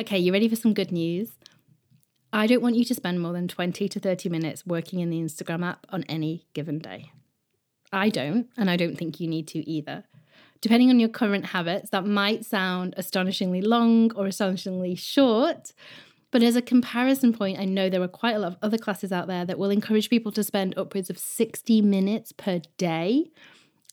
Okay, you ready for some good news? I don't want you to spend more than 20 to 30 minutes working in the Instagram app on any given day. I don't, and I don't think you need to either. Depending on your current habits, that might sound astonishingly long or astonishingly short. But as a comparison point, I know there are quite a lot of other classes out there that will encourage people to spend upwards of 60 minutes per day.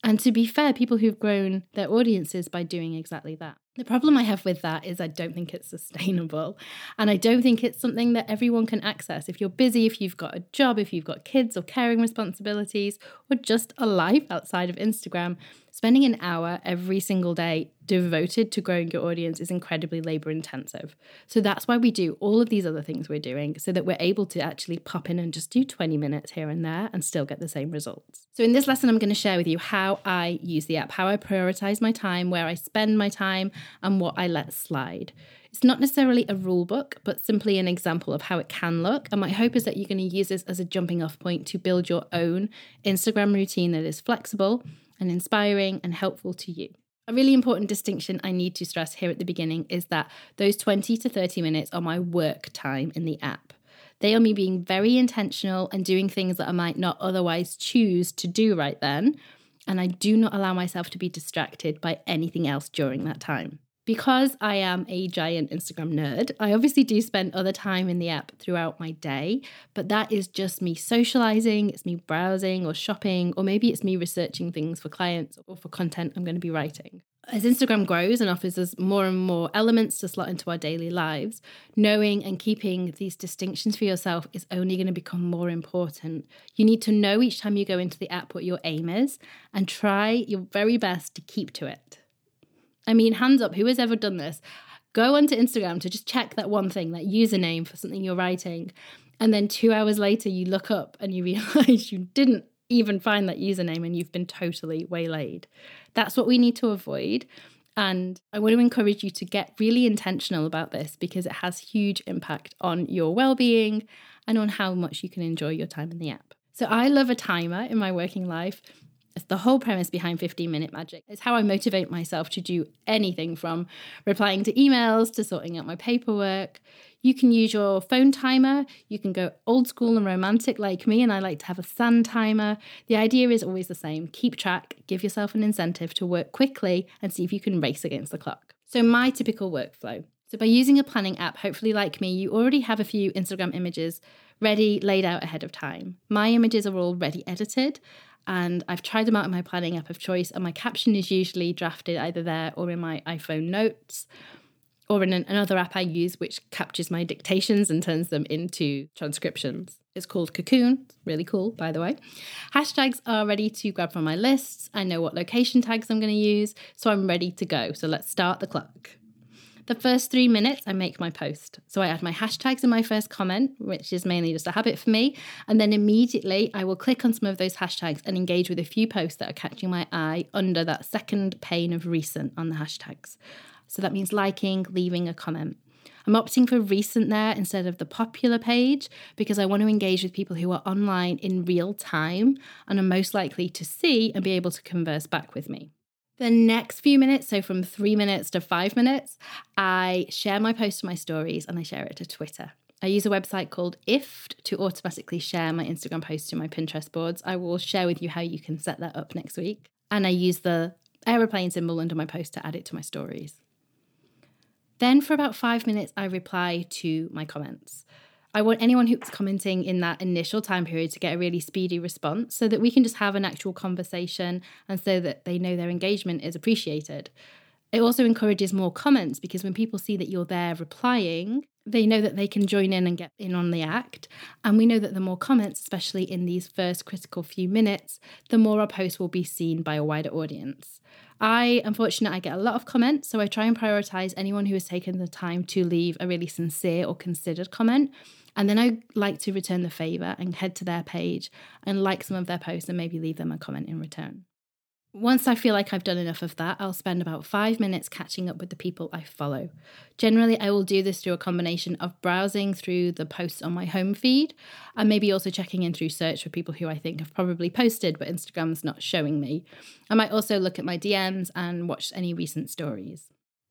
And to be fair, people who've grown their audiences by doing exactly that. The problem I have with that is I don't think it's sustainable. And I don't think it's something that everyone can access. If you're busy, if you've got a job, if you've got kids or caring responsibilities, or just a life outside of Instagram, spending an hour every single day devoted to growing your audience is incredibly labor intensive. So that's why we do all of these other things we're doing so that we're able to actually pop in and just do 20 minutes here and there and still get the same results. So in this lesson, I'm going to share with you how I use the app, how I prioritize my time, where I spend my time, and what I let slide. It's not necessarily a rule book, but simply an example of how it can look. And my hope is that you're going to use this as a jumping off point to build your own Instagram routine that is flexible and inspiring and helpful to you. A really important distinction I need to stress here at the beginning is that those 20 to 30 minutes are my work time in the app. They are me being very intentional and doing things that I might not otherwise choose to do right then. And I do not allow myself to be distracted by anything else during that time because I am a giant Instagram nerd, I obviously do spend other time in the app throughout my day, but that is just me socializing, it's me browsing or shopping, or maybe it's me researching things for clients or for content I'm going to be writing. As Instagram grows and offers us more and more elements to slot into our daily lives, knowing and keeping these distinctions for yourself is only going to become more important. You need to know each time you go into the app what your aim is and try your very best to keep to it. I mean, hands up, who has ever done this? Go onto Instagram to just check that one thing, that username for something you're writing. And then two hours later, you look up and you realize you didn't even find that username and you've been totally waylaid. That's what we need to avoid. And I want to encourage you to get really intentional about this because it has huge impact on your well-being and on how much you can enjoy your time in the app. So I love a timer in my working life. The whole premise behind 15 Minute Magic. It's how I motivate myself to do anything from replying to emails to sorting out my paperwork. You can use your phone timer. You can go old school and romantic like me, and I like to have a sun timer. The idea is always the same keep track, give yourself an incentive to work quickly, and see if you can race against the clock. So, my typical workflow. So, by using a planning app, hopefully, like me, you already have a few Instagram images ready, laid out ahead of time. My images are all ready edited and I've tried them out in my planning app of choice, and my caption is usually drafted either there or in my iPhone notes or in an, another app I use which captures my dictations and turns them into transcriptions. It's called Cocoon, really cool, by the way. Hashtags are ready to grab from my lists. I know what location tags I'm going to use, so I'm ready to go. So let's start the clock. The first three minutes, I make my post. So I add my hashtags in my first comment, which is mainly just a habit for me. And then immediately I will click on some of those hashtags and engage with a few posts that are catching my eye under that second pane of recent on the hashtags. So that means liking, leaving a comment. I'm opting for recent there instead of the popular page because I want to engage with people who are online in real time and are most likely to see and be able to converse back with me. The next few minutes, so from three minutes to five minutes, I share my post to my stories and I share it to Twitter. I use a website called IFTTT to automatically share my Instagram posts to my Pinterest boards. I will share with you how you can set that up next week. And I use the aeroplane symbol under my post to add it to my stories. Then, for about five minutes, I reply to my comments. I want anyone who's commenting in that initial time period to get a really speedy response so that we can just have an actual conversation and so that they know their engagement is appreciated. It also encourages more comments because when people see that you're there replying, they know that they can join in and get in on the act. And we know that the more comments, especially in these first critical few minutes, the more our post will be seen by a wider audience. I am fortunate I get a lot of comments, so I try and prioritize anyone who has taken the time to leave a really sincere or considered comment and then I like to return the favour and head to their page and like some of their posts and maybe leave them a comment in return. Once I feel like I've done enough of that, I'll spend about five minutes catching up with the people I follow. Generally, I will do this through a combination of browsing through the posts on my home feed and maybe also checking in through search for people who I think have probably posted, but Instagram's not showing me. I might also look at my DMs and watch any recent stories.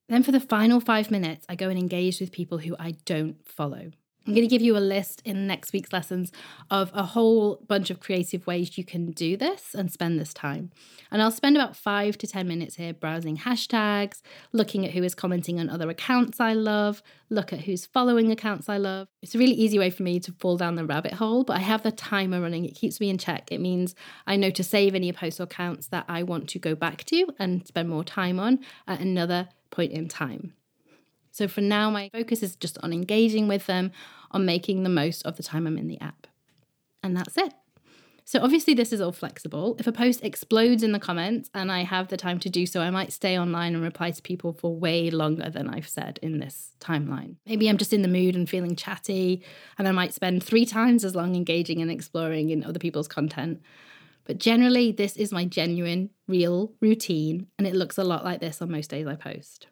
Then for the final five minutes, I go and engage with people who I don't follow. I'm going to give you a list in next week's lessons of a whole bunch of creative ways you can do this and spend this time. And I'll spend about five to 10 minutes here browsing hashtags, looking at who is commenting on other accounts I love, look at who's following accounts I love. It's a really easy way for me to fall down the rabbit hole, but I have the timer running. It keeps me in check. It means I know to save any posts or accounts that I want to go back to and spend more time on at another point in time. So for now, my focus is just on engaging with them, on making the most of the time I'm in the app. And that's it. So obviously, this is all flexible. If a post explodes in the comments and I have the time to do so, I might stay online and reply to people for way longer than I've said in this timeline. Maybe I'm just in the mood and feeling chatty, and I might spend three times as long engaging and exploring in other people's content. But generally, this is my genuine, real routine, and it looks a lot like this on most days I post.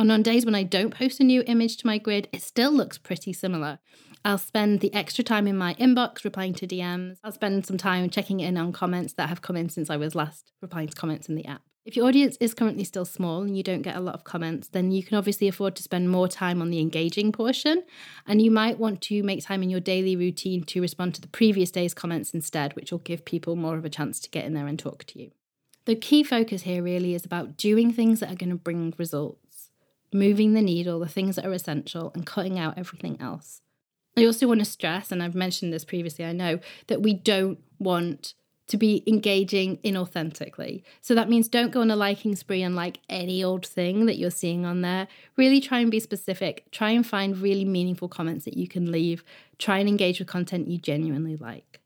And on days when I don't post a new image to my grid, it still looks pretty similar. I'll spend the extra time in my inbox replying to DMs. I'll spend some time checking in on comments that have come in since I was last replying to comments in the app. If your audience is currently still small and you don't get a lot of comments, then you can obviously afford to spend more time on the engaging portion. And you might want to make time in your daily routine to respond to the previous day's comments instead, which will give people more of a chance to get in there and talk to you. The key focus here really is about doing things that are going to bring results moving the needle, the things that are essential, and cutting out everything else. I also want to stress, and I've mentioned this previously, I know, that we don't want to be engaging inauthentically. So that means don't go on a liking spree and like any old thing that you're seeing on there. Really try and be specific. Try and find really meaningful comments that you can leave. Try and engage with content you genuinely like.